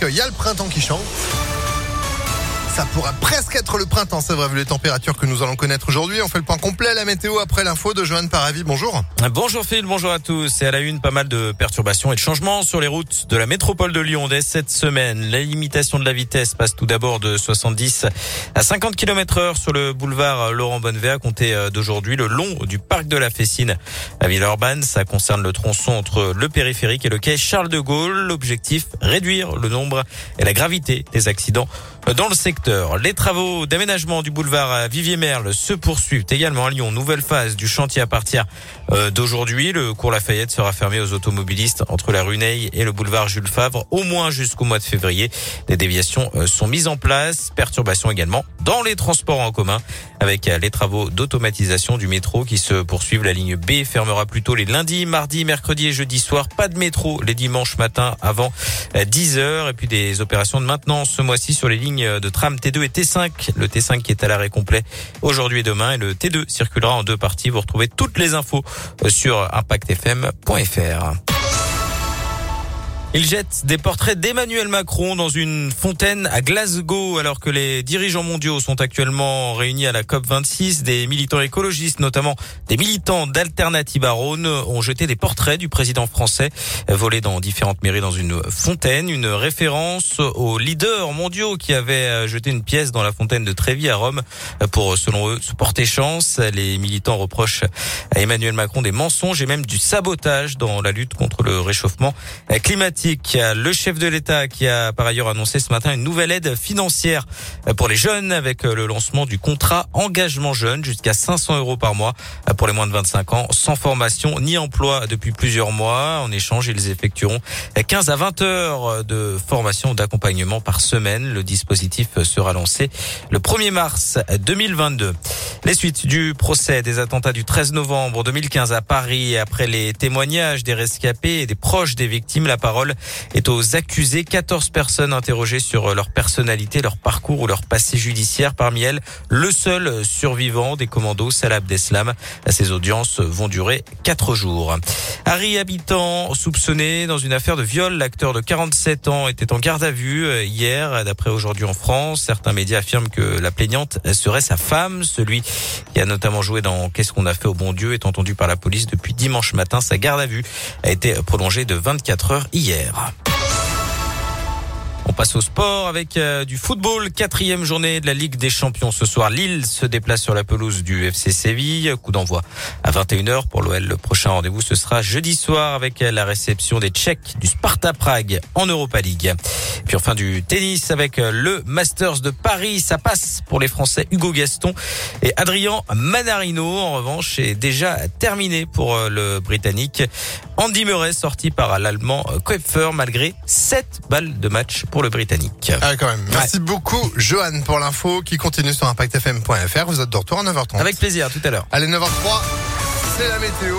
qu'il y a le printemps qui chante. Ça pourrait presque être le printemps, c'est vrai, vu les températures que nous allons connaître aujourd'hui. On fait le point complet à la météo après l'info de Johan Paravi. Bonjour. Bonjour Phil, bonjour à tous. Et à la une, pas mal de perturbations et de changements sur les routes de la métropole de Lyon dès cette semaine. La limitation de la vitesse passe tout d'abord de 70 à 50 km heure sur le boulevard Laurent Bonnevet à compter euh, d'aujourd'hui le long du parc de la Fessine à Villeurbanne. Ça concerne le tronçon entre le périphérique et le quai Charles de Gaulle. L'objectif, réduire le nombre et la gravité des accidents dans le secteur. Les travaux d'aménagement du boulevard Vivier-Merle se poursuivent également à Lyon. Nouvelle phase du chantier à partir euh, d'aujourd'hui. Le cours Lafayette sera fermé aux automobilistes entre la rue Ney et le boulevard Jules Favre au moins jusqu'au mois de février. Des déviations euh, sont mises en place. Perturbations également dans les transports en commun avec euh, les travaux d'automatisation du métro qui se poursuivent. La ligne B fermera plutôt les lundis, mardis, mercredis et jeudi soir. Pas de métro les dimanches matin avant 10 heures et puis des opérations de maintenance ce mois-ci sur les lignes de tram T2 et T5. Le T5 qui est à l'arrêt complet aujourd'hui et demain et le T2 circulera en deux parties. Vous retrouvez toutes les infos sur impactfm.fr. Il jette des portraits d'Emmanuel Macron dans une fontaine à Glasgow alors que les dirigeants mondiaux sont actuellement réunis à la COP26. Des militants écologistes, notamment des militants d'Alternative à Rhône, ont jeté des portraits du président français volés dans différentes mairies dans une fontaine. Une référence aux leaders mondiaux qui avaient jeté une pièce dans la fontaine de Trévis à Rome pour, selon eux, se porter chance. Les militants reprochent à Emmanuel Macron des mensonges et même du sabotage dans la lutte contre le réchauffement climatique. Le chef de l'État qui a par ailleurs annoncé ce matin une nouvelle aide financière pour les jeunes avec le lancement du contrat engagement jeune jusqu'à 500 euros par mois pour les moins de 25 ans sans formation ni emploi depuis plusieurs mois. En échange, ils effectueront 15 à 20 heures de formation d'accompagnement par semaine. Le dispositif sera lancé le 1er mars 2022. Les suites du procès des attentats du 13 novembre 2015 à Paris après les témoignages des rescapés et des proches des victimes, la parole est aux accusés. 14 personnes interrogées sur leur personnalité, leur parcours ou leur passé judiciaire. Parmi elles, le seul survivant des commandos, Salah Abdeslam. Ces audiences vont durer 4 jours. Harry Habitant, soupçonné dans une affaire de viol, l'acteur de 47 ans était en garde à vue euh, hier. D'après aujourd'hui en France, certains médias affirment que la plaignante serait sa femme. Celui qui a notamment joué dans Qu'est-ce qu'on a fait au bon Dieu est entendu par la police depuis dimanche matin. Sa garde à vue a été prolongée de 24 heures hier. Inter. On passe au sport avec euh, du football. Quatrième journée de la Ligue des Champions. Ce soir, Lille se déplace sur la pelouse du FC Séville. Coup d'envoi à 21h pour l'OL. Le prochain rendez-vous, ce sera jeudi soir avec la réception des Tchèques du Sparta Prague en Europa League. Puis enfin du tennis avec le Masters de Paris. Ça passe pour les Français Hugo Gaston et Adrien Manarino. En revanche, est déjà terminé pour euh, le Britannique. Andy Murray sorti par l'Allemand Koepfer malgré 7 balles de match pour le Britannique. Ah, quand même. Merci beaucoup, Johan, pour l'info qui continue sur impactfm.fr. Vous êtes de retour à 9h30. Avec plaisir, tout à l'heure. Allez, 9h03, c'est la météo.